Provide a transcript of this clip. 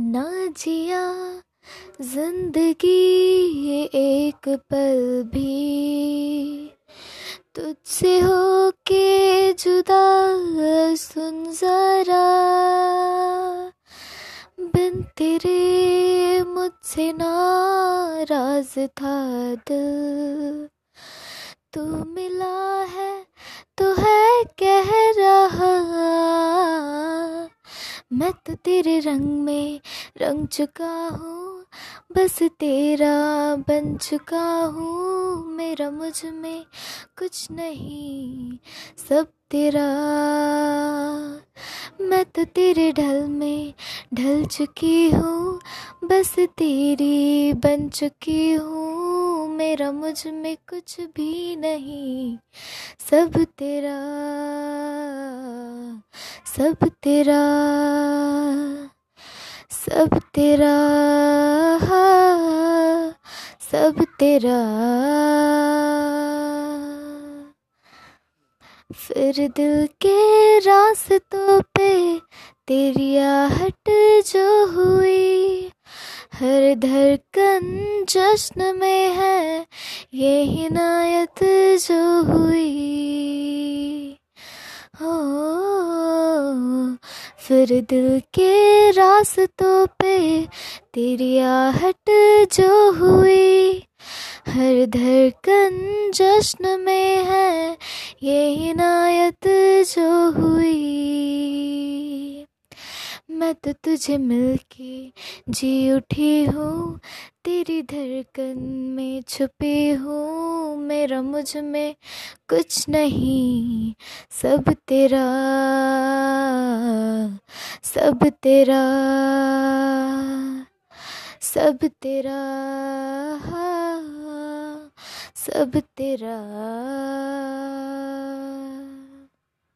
ना जिया ज़िंदगी ये एक पल भी। तुझसे हो के जुदा सुन जरा। बिन तेरे मुझसे नाराज़ था दिल। तू मिला है मैं तो तेरे रंग में रंग चुका हूँ, बस तेरा बन चुका हूँ। मेरा मुझमें कुछ नहीं, सब तेरा। मैं तो तेरे ढल में ढल चुकी हूँ, बस तेरी बन चुकी हूँ। मेरा मुझमें कुछ भी नहीं, सब तेरा। सब तेरा सब तेरा सब तेरा। फिर दिल के रास्तों पे तेरी आहट जो हुई, हर धड़कन जश्न में है ये हिनायत जो हुई। फिर दिल के रास्तों पे तेरी आहट जो हुई, हर धड़कन जश्न में है ये हिनायत जो हुई। मैं तो तुझे मिलके जी उठी हूँ, तेरी धड़कन में छुपी हूँ, मेरा मुझमें कुछ नहीं। सब तेरा सब तेरा सब तेरा सब तेरा।